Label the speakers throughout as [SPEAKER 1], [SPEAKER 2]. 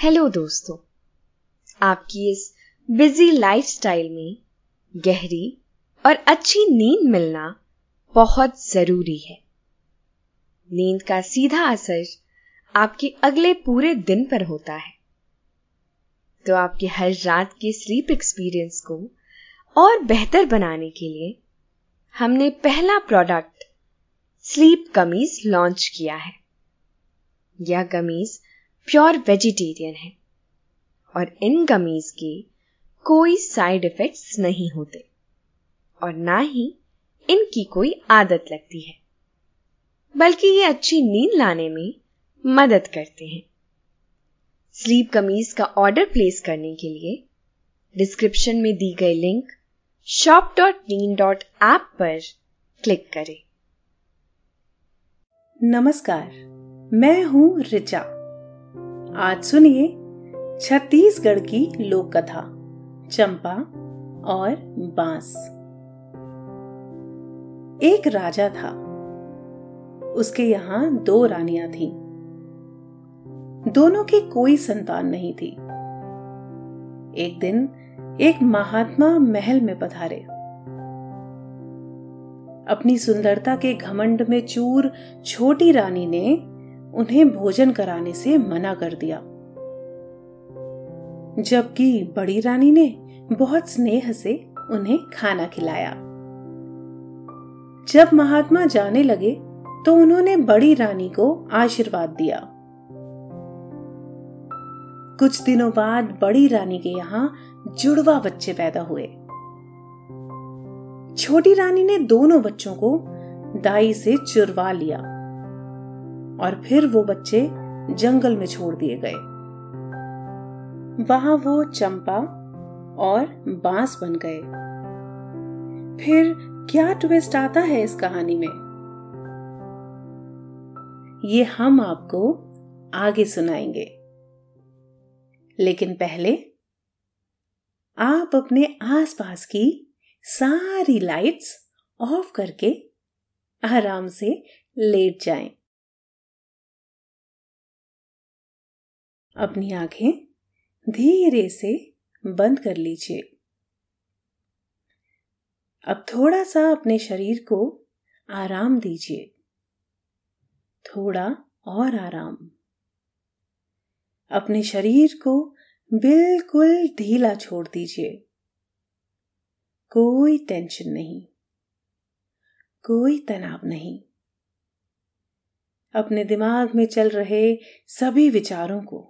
[SPEAKER 1] Hello दोस्तों, आपकी इस बिज़ी लाइफस्टाइल में गहरी और अच्छी नींद मिलना बहुत ज़रूरी है। नींद का सीधा असर आपके अगले पूरे दिन पर होता है। तो आपके हर रात के स्लीप एक्सपीरियंस को और बेहतर बनाने के लिए हमने पहला प्रोडक्ट स्लीप कमीज लॉन्च किया है। यह कमीज प्योर वेजिटेरियन है। और इन गमीज के कोई साइड इफेक्ट्स नहीं होते। और ना ही इनकी कोई आदत लगती है। बल्कि ये अच्छी नींद लाने में मदद करते हैं। स्लीप कमीज का ऑर्डर प्लेस करने के लिए डिस्क्रिप्शन में दी गई लिंक शॉप डॉट नीन डॉट ऐप पर क्लिक करें।
[SPEAKER 2] नमस्कार, मैं हूँ रिचा आज सुनिए छत्तीसगढ़ की लोक कथा चंपा और बाँस। एक राजा था। उसके यहाँ दो रानियाँ थीं। दोनों की कोई संतान नहीं थी। एक दिन एक महात्मा महल में पधारे। अपनी सुंदरता के घमंड में चूर छोटी रानी ने उन्हें भोजन कराने से मना कर दिया। जबकि बड़ी रानी ने बहुत स्नेह से उन्हें खाना खिलाया। जब महात्मा जाने लगे तो उन्होंने बड़ी रानी को आशीर्वाद दिया। कुछ दिनों बाद बड़ी रानी के यहाँ जुड़वा बच्चे पैदा हुए। छोटी रानी ने दोनों बच्चों को दाई से चुरवा लिया। और फिर वो बच्चे जंगल में छोड़ दिए गए। वहाँ वो चंपा और बाँस बन गए। फिर क्या ट्विस्ट आता है इस कहानी में? ये हम आपको आगे सुनाएँगे। लेकिन पहले आप अपने आसपास की सारी लाइट्स ऑफ़ करके आराम से लेट जाएँ। अपनी आँखें धीरे से बंद कर लीजिए। अब थोड़ा सा अपने शरीर को आराम दीजिए। थोड़ा और आराम। अपने शरीर को बिल्कुल ढीला छोड़ दीजिए। कोई टेंशन नहीं। कोई तनाव नहीं। अपने दिमाग में चल रहे सभी विचारों को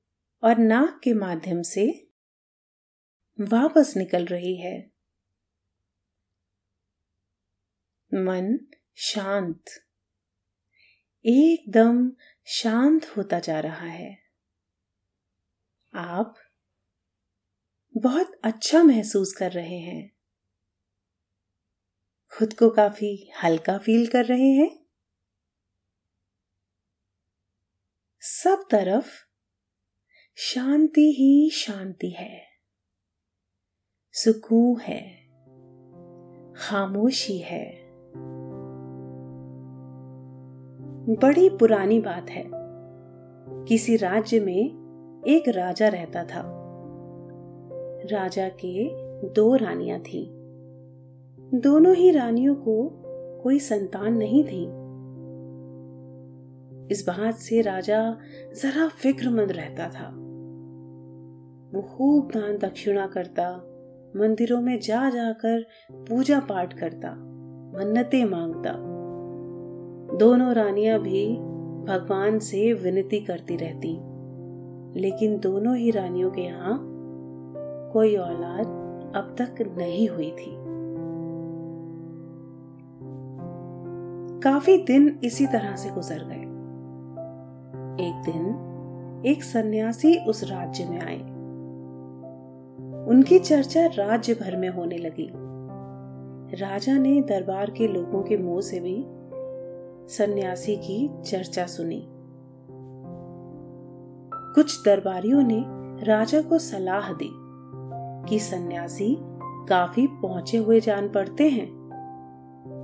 [SPEAKER 2] और नाक के माध्यम से वापस निकल रही है। मन शांत। एकदम शांत होता जा रहा है। आप बहुत अच्छा महसूस कर रहे हैं। खुद को काफ़ी हल्का फील कर रहे हैं। सब तरफ़ शांति ही शांति है। सुकून है। खामोशी है। बड़ी पुरानी बात है। किसी राज्य में एक राजा रहता था। राजा के दो रानियाँ थी। दोनों ही रानियों को कोई संतान नहीं थी। इस बात से राजा जरा फिक्रमंद रहता था। वो खूब दान दक्षिणा करता, मंदिरों में जा जाकर पूजा पाठ करता, मन्नतें माँगता। दोनों रानियाँ भी भगवान से विनती करती रहती। लेकिन दोनों ही रानियों के यहाँ कोई औलाद अब तक नहीं हुई थी। काफ़ी दिन इसी तरह से गुजर गए। एक दिन एक सन्यासी उस राज्य में आए। उनकी चर्चा राज्य भर में होने लगी। राजा ने दरबार के लोगों के मुँह से भी सन्यासी की चर्चा सुनी। कुछ दरबारियों ने राजा को सलाह दी कि सन्यासी काफ़ी पहुँचे हुए जान पड़ते हैं।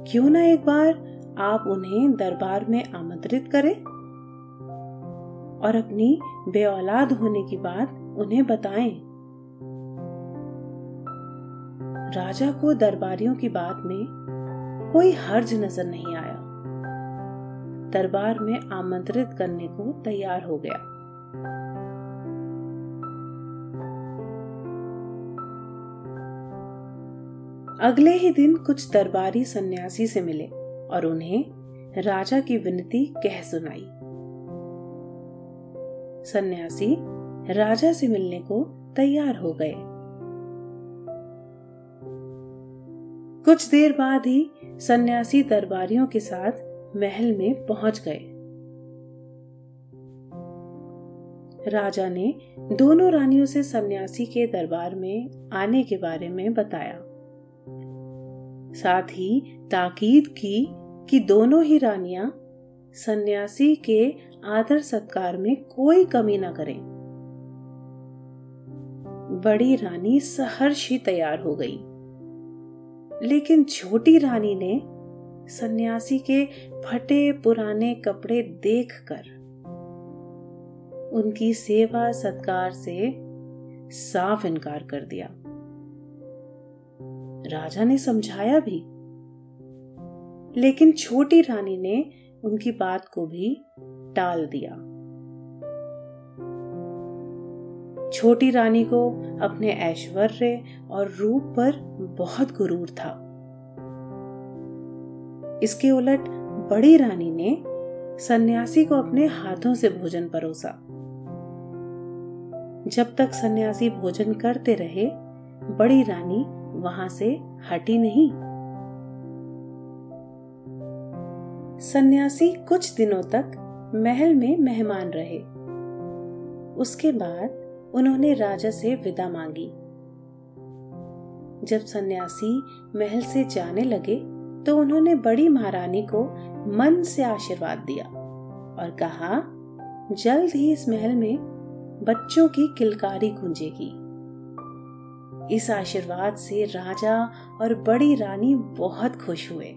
[SPEAKER 2] क्यों ना एक बार आप उन्हें दरबार में आमंत्रित करें और अपनी बेऔलाद होने की बात उन्हें बताएँ। राजा को दरबारियों की बात में कोई हर्ज नज़र नहीं आया। दरबार में आमंत्रित करने को तैयार हो गया। अगले ही दिन कुछ दरबारी सन्यासी से मिले और उन्हें राजा की विनती कह सुनाई। सन्यासी राजा से मिलने को तैयार हो गए। कुछ देर बाद ही सन्यासी दरबारियों के साथ महल में पहुँच गए। राजा ने दोनों रानियों से सन्यासी के दरबार में आने के बारे में बताया। साथ ही ताकीद की कि दोनों ही रानियाँ सन्यासी के आदर सत्कार में कोई कमी न करें। बड़ी रानी सहर्ष ही तैयार हो गई। लेकिन छोटी रानी ने सन्यासी के फटे पुराने कपड़े देखकर उनकी सेवा सत्कार से साफ़ इनकार कर दिया। राजा ने समझाया भी। लेकिन छोटी रानी ने उनकी बात को भी टाल दिया। छोटी रानी को अपने ऐश्वर्य और रूप पर बहुत गुरूर था। इसके उलट बड़ी रानी ने सन्यासी को अपने हाथों से भोजन परोसा। जब तक सन्यासी भोजन करते रहे, बड़ी रानी वहाँ से हटी नहीं। सन्यासी कुछ दिनों तक महल में मेहमान रहे। उसके बाद उन्होंने राजा से विदा मांगी। जब सन्यासी महल से जाने लगे तो उन्होंने बड़ी महारानी को मन से आशीर्वाद दिया और कहा, जल्द ही इस महल में बच्चों की किलकारी गूंजेगी। इस आशीर्वाद से राजा और बड़ी रानी बहुत खुश हुए।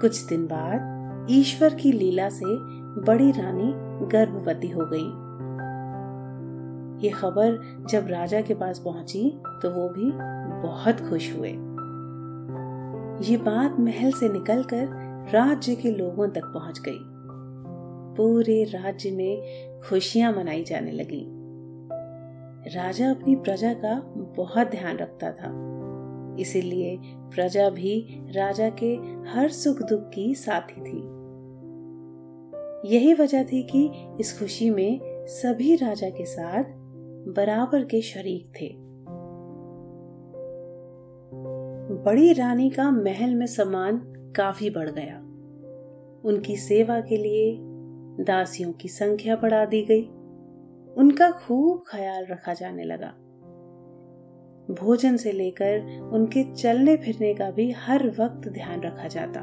[SPEAKER 2] कुछ दिन बाद ईश्वर की लीला से बड़ी रानी गर्भवती हो गई। ये खबर जब राजा के पास पहुँची तो वो भी बहुत खुश हुए। ये बात महल से निकलकर राज्य के लोगों तक पहुँच गई। पूरे राज्य में खुशियाँ मनाई जाने लगी। राजा अपनी प्रजा का बहुत ध्यान रखता था। इसीलिए प्रजा भी राजा के हर सुख दुख की साथी थी। यही वजह थी कि इस खुशी में सभी राजा के साथ बराबर के शरीक थे। बड़ी रानी का महल में सम्मान काफ़ी बढ़ गया। उनकी सेवा के लिए दासियों की संख्या बढ़ा दी गई। उनका खूब ख्याल रखा जाने लगा। भोजन से लेकर उनके चलने फिरने का भी हर वक्त ध्यान रखा जाता।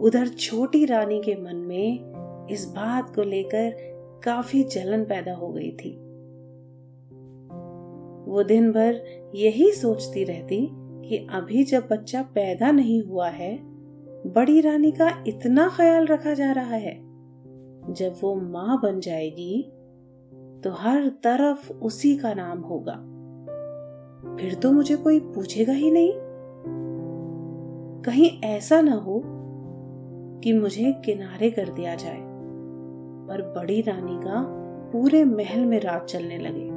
[SPEAKER 2] उधर छोटी रानी के मन में इस बात को लेकर काफ़ी जलन पैदा हो गई थी। वो दिन भर यही सोचती रहती कि अभी जब बच्चा पैदा नहीं हुआ है, बड़ी रानी का इतना ख्याल रखा जा रहा है। जब वो माँ बन जाएगी तो हर तरफ़ उसी का नाम होगा। फिर तो मुझे कोई पूछेगा ही नहीं। कहीं ऐसा ना हो कि मुझे किनारे कर दिया जाए। पर बड़ी रानी का पूरे महल में रात चलने लगे।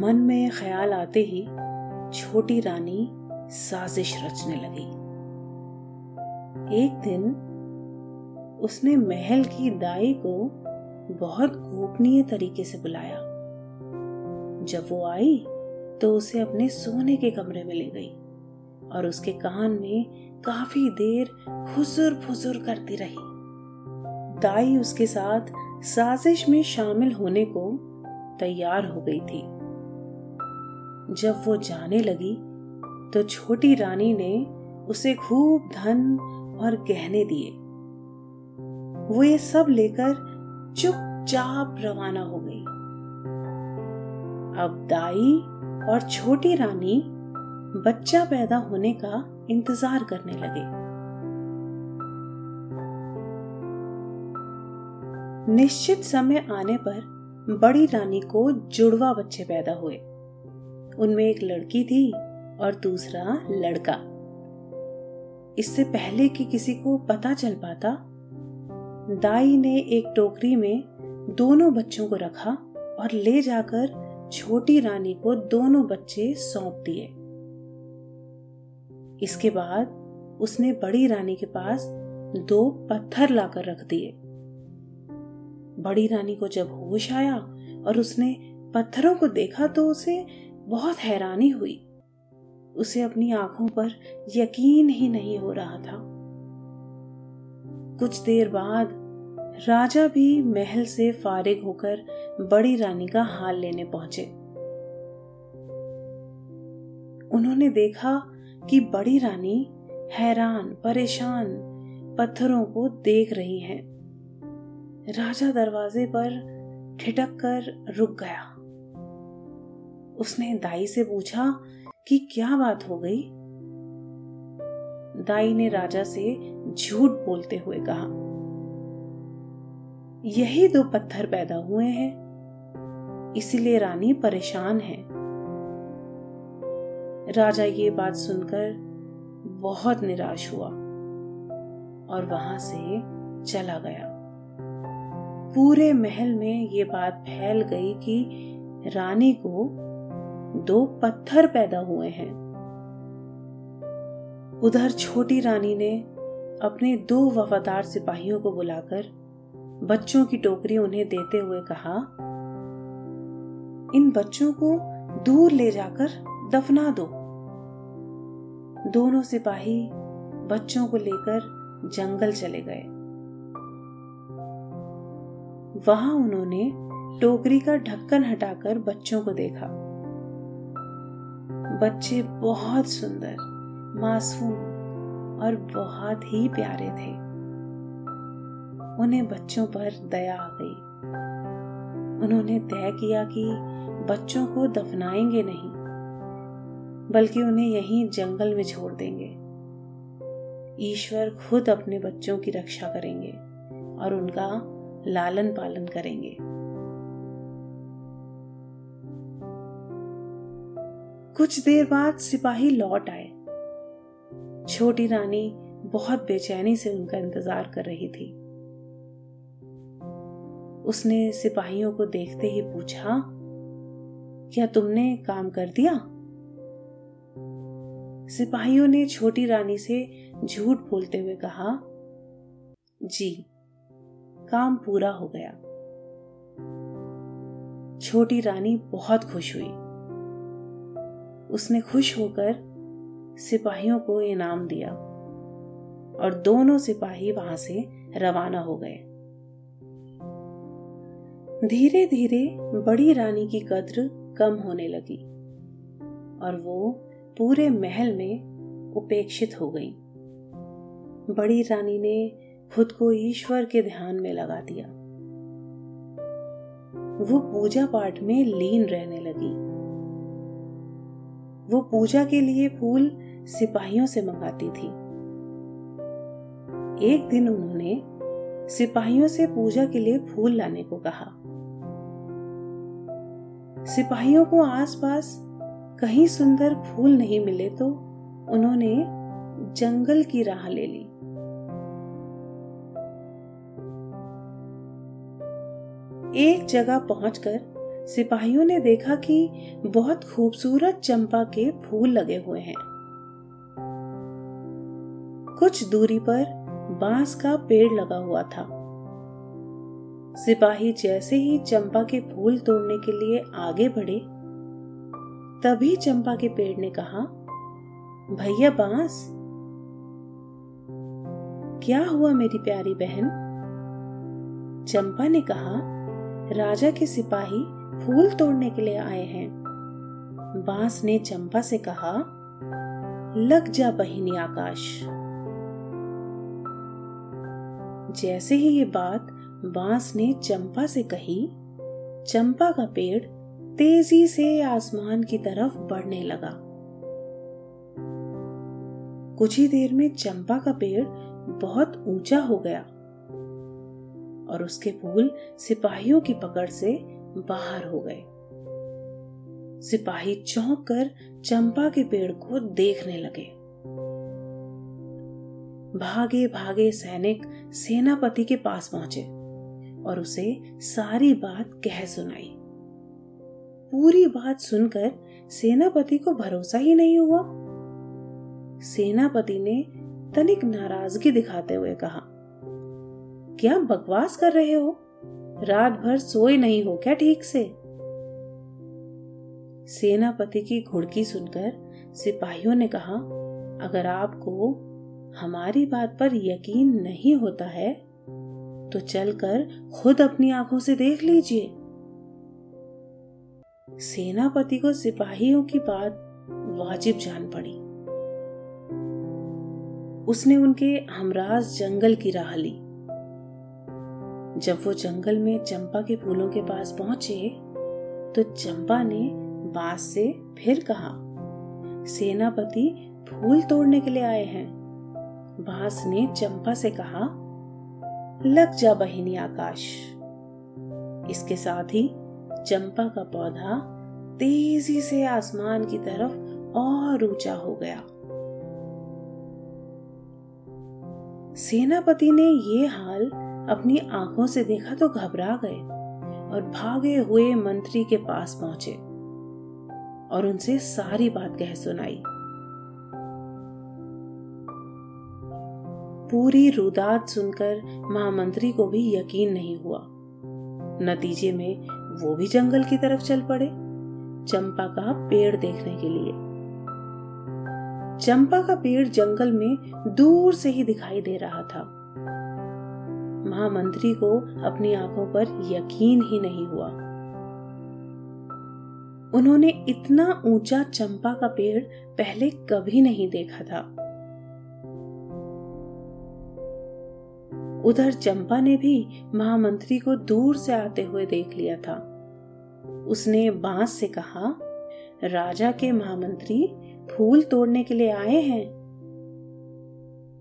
[SPEAKER 2] मन में यह ख्याल आते ही छोटी रानी साजिश रचने लगी। एक दिन उसने महल की दाई को बहुत गोपनीय तरीके से बुलाया। जब वो आई तो उसे अपने सोने के कमरे में ले गई और उसके कान में काफ़ी देर फुसुर फुसुर करती रही। दाई उसके साथ साजिश में शामिल होने को तैयार हो गई थी। जब वो जाने लगी तो छोटी रानी ने उसे खूब धन और गहने दिए। वो ये सब लेकर चुपचाप रवाना हो गई। अब दाई और छोटी रानी बच्चा पैदा होने का इंतज़ार करने लगे। निश्चित समय आने पर बड़ी रानी को जुड़वा बच्चे पैदा हुए। उनमें एक लड़की थी और दूसरा लड़का। इससे पहले कि किसी को पता चल पाता, दाई ने एक टोकरी में दोनों बच्चों को रखा और ले जाकर छोटी रानी को दोनों बच्चे सौंप दिए। इसके बाद उसने बड़ी रानी के पास दो पत्थर लाकर रख दिए। बड़ी रानी को जब होश आया और उसने पत्थरों को देखा तो उसे बहुत हैरानी हुई। उसे अपनी आँखों पर यकीन ही नहीं हो रहा था। कुछ देर बाद राजा भी महल से फारिग होकर बड़ी रानी का हाल लेने पहुँचे। उन्होंने देखा कि बड़ी रानी हैरान, परेशान पत्थरों को देख रही हैं। राजा दरवाजे पर ठिटक कर रुक गया। उसने दाई से पूछा कि क्या बात हो गई? दाई ने राजा से झूठ बोलते हुए कहा, यही दो पत्थर पैदा हुए हैं, इसीलिए रानी परेशान है। राजा ये बात सुनकर बहुत निराश हुआ और वहाँ से चला गया। पूरे महल में ये बात फैल गई कि रानी को दो पत्थर पैदा हुए हैं। उधर छोटी रानी ने अपने दो वफादार सिपाहियों को बुलाकर बच्चों की टोकरी उन्हें देते हुए कहा, इन बच्चों को दूर ले जाकर दफना दो। दोनों सिपाही बच्चों को लेकर जंगल चले गए। वहाँ उन्होंने टोकरी का ढक्कन हटाकर बच्चों को देखा। बच्चे बहुत सुंदर, मासूम और बहुत ही प्यारे थे। उन्हें बच्चों पर दया आ गई। उन्होंने तय किया कि बच्चों को दफनाएँगे नहीं, बल्कि उन्हें यहीं जंगल में छोड़ देंगे। ईश्वर खुद अपने बच्चों की रक्षा करेंगे और उनका लालन पालन करेंगे। कुछ देर बाद सिपाही लौट आए। छोटी रानी बहुत बेचैनी से उनका इंतज़ार कर रही थी। उसने सिपाहियों को देखते ही पूछा, क्या तुमने काम कर दिया? सिपाहियों ने छोटी रानी से झूठ बोलते हुए कहा, जी काम पूरा हो गया। छोटी रानी बहुत खुश हुई। उसने खुश होकर सिपाहियों को इनाम दिया और दोनों सिपाही वहाँ से रवाना हो गए। धीरे धीरे बड़ी रानी की कद्र कम होने लगी और वो पूरे महल में उपेक्षित हो गई। बड़ी रानी ने खुद को ईश्वर के ध्यान में लगा दिया। वो पूजा पाठ में लीन रहने लगी। वो पूजा के लिए फूल सिपाहियों से मंगाती थी। एक दिन उन्होंने सिपाहियों से पूजा के लिए फूल लाने को कहा। सिपाहियों को आसपास कहीं सुंदर फूल नहीं मिले तो उन्होंने जंगल की राह ले ली। एक जगह पहुंचकर सिपाहियों ने देखा कि बहुत खूबसूरत चंपा के फूल लगे हुए हैं। कुछ दूरी पर बाँस का पेड़ लगा हुआ था। सिपाही जैसे ही चंपा के फूल तोड़ने के लिए आगे बढ़े, तभी चंपा के पेड़ ने कहा, भैया बाँस, क्या हुआ मेरी प्यारी बहन? चंपा ने कहा राजा के सिपाही फूल तोड़ने के लिए आए हैं। बाँस ने चंपा से कहा, लग जा बहिनी आकाश। जैसे ही ये बात बाँस ने चंपा से कही, चंपा का पेड़ तेज़ी से आसमान की तरफ़ बढ़ने लगा। कुछ ही देर में चंपा का पेड़ बहुत ऊँचा हो गया। और उसके फूल सिपाहियों की पकड़ से बाहर हो गए। सिपाही चौंक कर चंपा के पेड़ को देखने लगे। भागे भागे सैनिक सेनापति के पास पहुँचे और उसे सारी बात कह सुनाई। पूरी बात सुनकर सेनापति को भरोसा ही नहीं हुआ। सेनापति ने तनिक नाराज़गी दिखाते हुए कहा क्या बकवास कर रहे हो? रात भर सोए नहीं हो क्या ठीक से? सेनापति की घुड़की सुनकर सिपाहियों ने कहा, अगर आपको हमारी बात पर यकीन नहीं होता है तो चलकर खुद अपनी आँखों से देख लीजिए। सेनापति को सिपाहियों की बात वाजिब जान पड़ी। उसने उनके हमराज जंगल की राह ली। जब वो जंगल में चंपा के फूलों के पास पहुँचे तो चंपा ने बास से फिर कहा, सेनापति फूल तोड़ने के लिए आए हैं। बाँस ने चंपा से कहा, लग जा बहिनी आकाश। इसके साथ ही चंपा का पौधा तेज़ी से आसमान की तरफ़ और ऊँचा हो गया। सेनापति ने ये हाल अपनी आँखों से देखा तो घबरा गए और भागे हुए मंत्री के पास पहुँचे और उनसे सारी बात कह सुनाई। पूरी रुदात सुनकर महामंत्री को भी यकीन नहीं हुआ। नतीजे में वो भी जंगल की तरफ़ चल पड़े, चंपा का पेड़ देखने के लिए। चंपा का पेड़ जंगल में दूर से ही दिखाई दे रहा था। महामंत्री को अपनी आँखों पर यकीन ही नहीं हुआ। उन्होंने इतना ऊँचा चंपा का पेड़ पहले कभी नहीं देखा था। उधर चंपा ने भी महामंत्री को दूर से आते हुए देख लिया था। उसने बाँस से कहा, राजा के महामंत्री फूल तोड़ने के लिए आए हैं?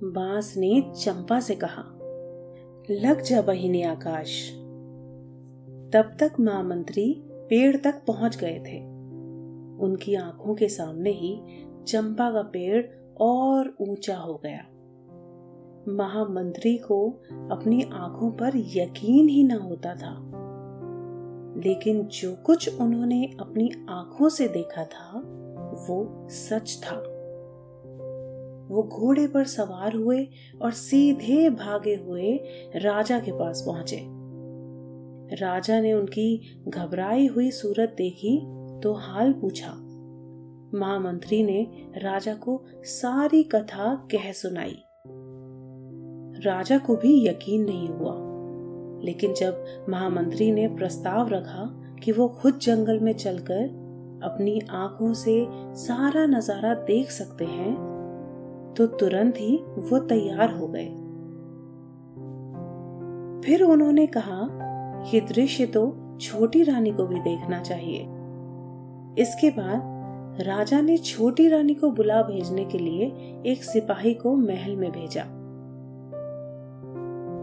[SPEAKER 2] बाँस ने चंपा से कहा लग जा बहिनी आकाश। तब तक महामंत्री पेड़ तक पहुँच गए थे। उनकी आँखों के सामने ही चंपा का पेड़ और ऊँचा हो गया। महामंत्री को अपनी आँखों पर यकीन ही ना होता था। लेकिन जो कुछ उन्होंने अपनी आँखों से देखा था, वो सच था। वो घोड़े पर सवार हुए और सीधे भागे हुए राजा के पास पहुँचे। राजा ने उनकी घबराई हुई सूरत देखी तो हाल पूछा। महामंत्री ने राजा को सारी कथा कह सुनाई। राजा को भी यकीन नहीं हुआ, लेकिन जब महामंत्री ने प्रस्ताव रखा कि वो खुद जंगल में चलकर अपनी आँखों से सारा नज़ारा देख सकते हैं तो तुरंत ही वो तैयार हो गए। फिर उन्होंने कहा, ये दृश्य तो छोटी रानी को भी देखना चाहिए। इसके बाद राजा ने छोटी रानी को बुला भेजने के लिए एक सिपाही को महल में भेजा।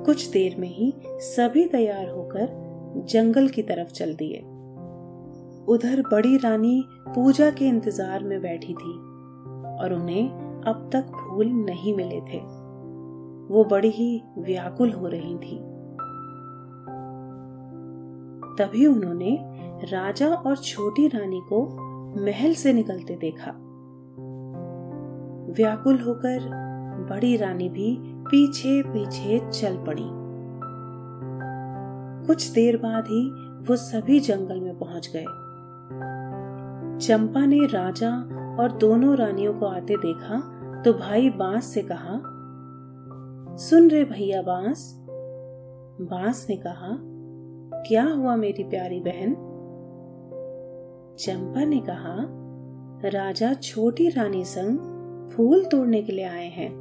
[SPEAKER 2] कुछ देर में ही सभी तैयार होकर जंगल की तरफ़ चल दिए। उधर बड़ी रानी पूजा के इंतज़ार में बैठी थी और उन्हें अब तक फूल नहीं मिले थे। वो बड़ी ही व्याकुल हो रही थी। तभी उन्होंने राजा और छोटी रानी को महल से निकलते देखा। व्याकुल होकर बड़ी रानी भी पीछे पीछे चल पड़ी। कुछ देर बाद ही वो सभी जंगल में पहुँच गए। चंपा ने राजा और दोनों रानियों को आते देखा तो भाई बाँस से कहा, सुन रे भैया बाँस। बाँस ने कहा, क्या हुआ मेरी प्यारी बहन? चंपा ने कहा, राजा छोटी रानी संग फूल तोड़ने के लिए आए हैं।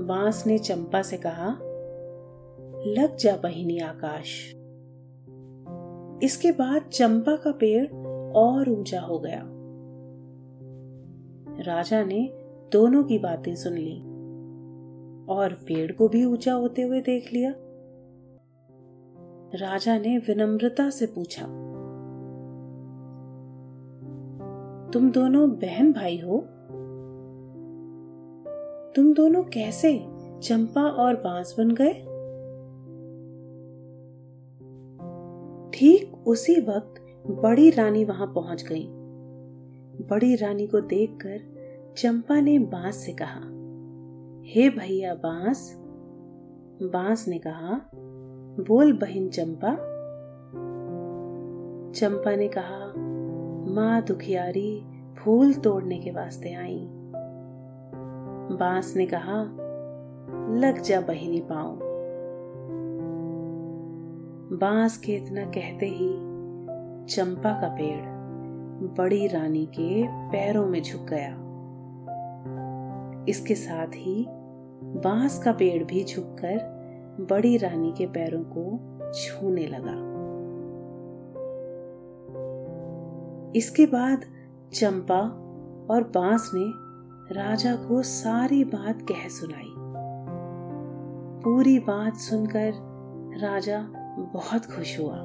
[SPEAKER 2] बाँस ने चंपा से कहा, लग जा बहिनी आकाश। इसके बाद चंपा का पेड़ और ऊँचा हो गया। राजा ने दोनों की बातें सुन ली और पेड़ को भी ऊँचा होते हुए देख लिया। राजा ने विनम्रता से पूछा, तुम दोनों बहन भाई हो? तुम दोनों कैसे चंपा और बाँस बन गए? ठीक उसी वक्त बड़ी रानी वहाँ पहुँच गई। बड़ी रानी को देखकर चंपा ने बाँस से कहा, हे भैया बाँस। बाँस ने कहा, बोल बहन चंपा। चंपा ने कहा, माँ दुखियारी फूल तोड़ने के वास्ते आई। बाँस ने कहा, लग जा बहिनी पाओ बाँस के इतना कहते ही चंपा का पेड़ बड़ी रानी के पैरों में झुक गया। इसके साथ ही बाँस का पेड़ भी झुककर बड़ी रानी के पैरों को छूने लगा। इसके बाद चंपा और बाँस ने राजा को सारी बात कह सुनाई। पूरी बात सुनकर राजा बहुत खुश हुआ।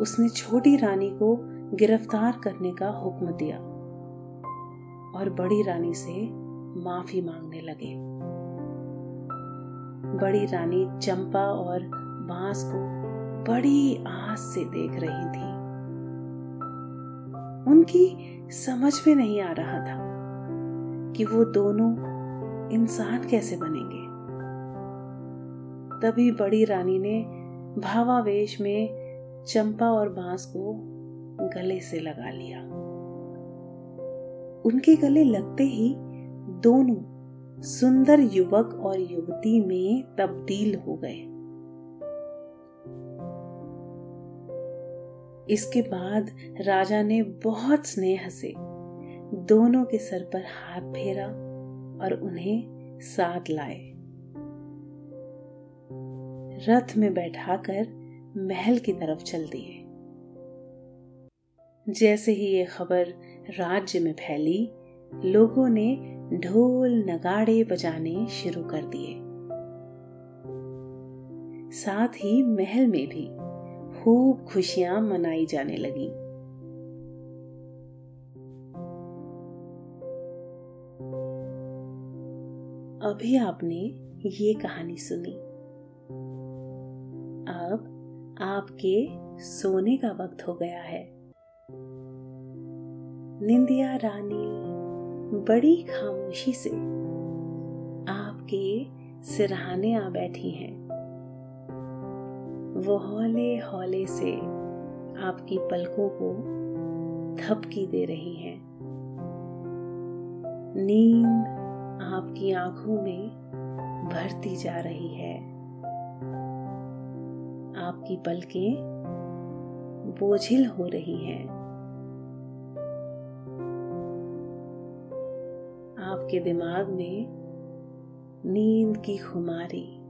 [SPEAKER 2] उसने छोटी रानी को गिरफ़्तार करने का हुक्म दिया और बड़ी रानी से माफ़ी मांगने लगे। बड़ी रानी चंपा और बाँस को बड़ी आस से देख रही थी। उनकी समझ में नहीं आ रहा था कि वो दोनों इंसान कैसे बनेंगे। तभी बड़ी रानी ने भावावेश में चंपा और बाँस को गले से लगा लिया। उनके गले लगते ही दोनों सुंदर युवक और युवती में तब्दील हो गए। इसके बाद राजा ने बहुत स्नेह से दोनों के सर पर हाथ फेरा और उन्हें साथ लाए। रथ में बैठाकर महल की तरफ़ चल दिए जैसे ही ये खबर राज्य में फैली, लोगों ने ढोल नगाड़े बजाने शुरू कर दिए। साथ ही महल में भी खूब खुशियाँ मनाई जाने लगी। अभी आपने ये कहानी सुनी। अब आपके सोने का वक्त हो गया है। निंदिया रानी बड़ी खामोशी से आपके सिरहाने आ बैठी हैं। वो हौले हौले से आपकी पलकों को थपकी दे रही हैं। नींद आपकी आँखों में भरती जा रही है। आपकी पलकें बोझिल हो रही हैं। आपके दिमाग में नींद की खुमारी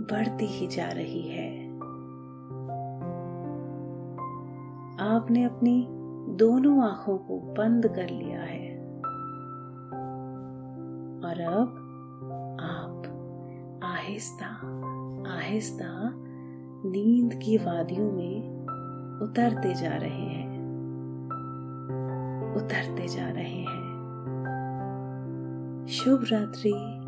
[SPEAKER 2] बढ़ती ही जा रही है। आपने अपनी दोनों आँखों को बंद कर लिया है। और अब आप आहिस्ता आहिस्ता नींद की वादियों में उतरते जा रहे हैं। उतरते जा रहे हैं। शुभ रात्रि।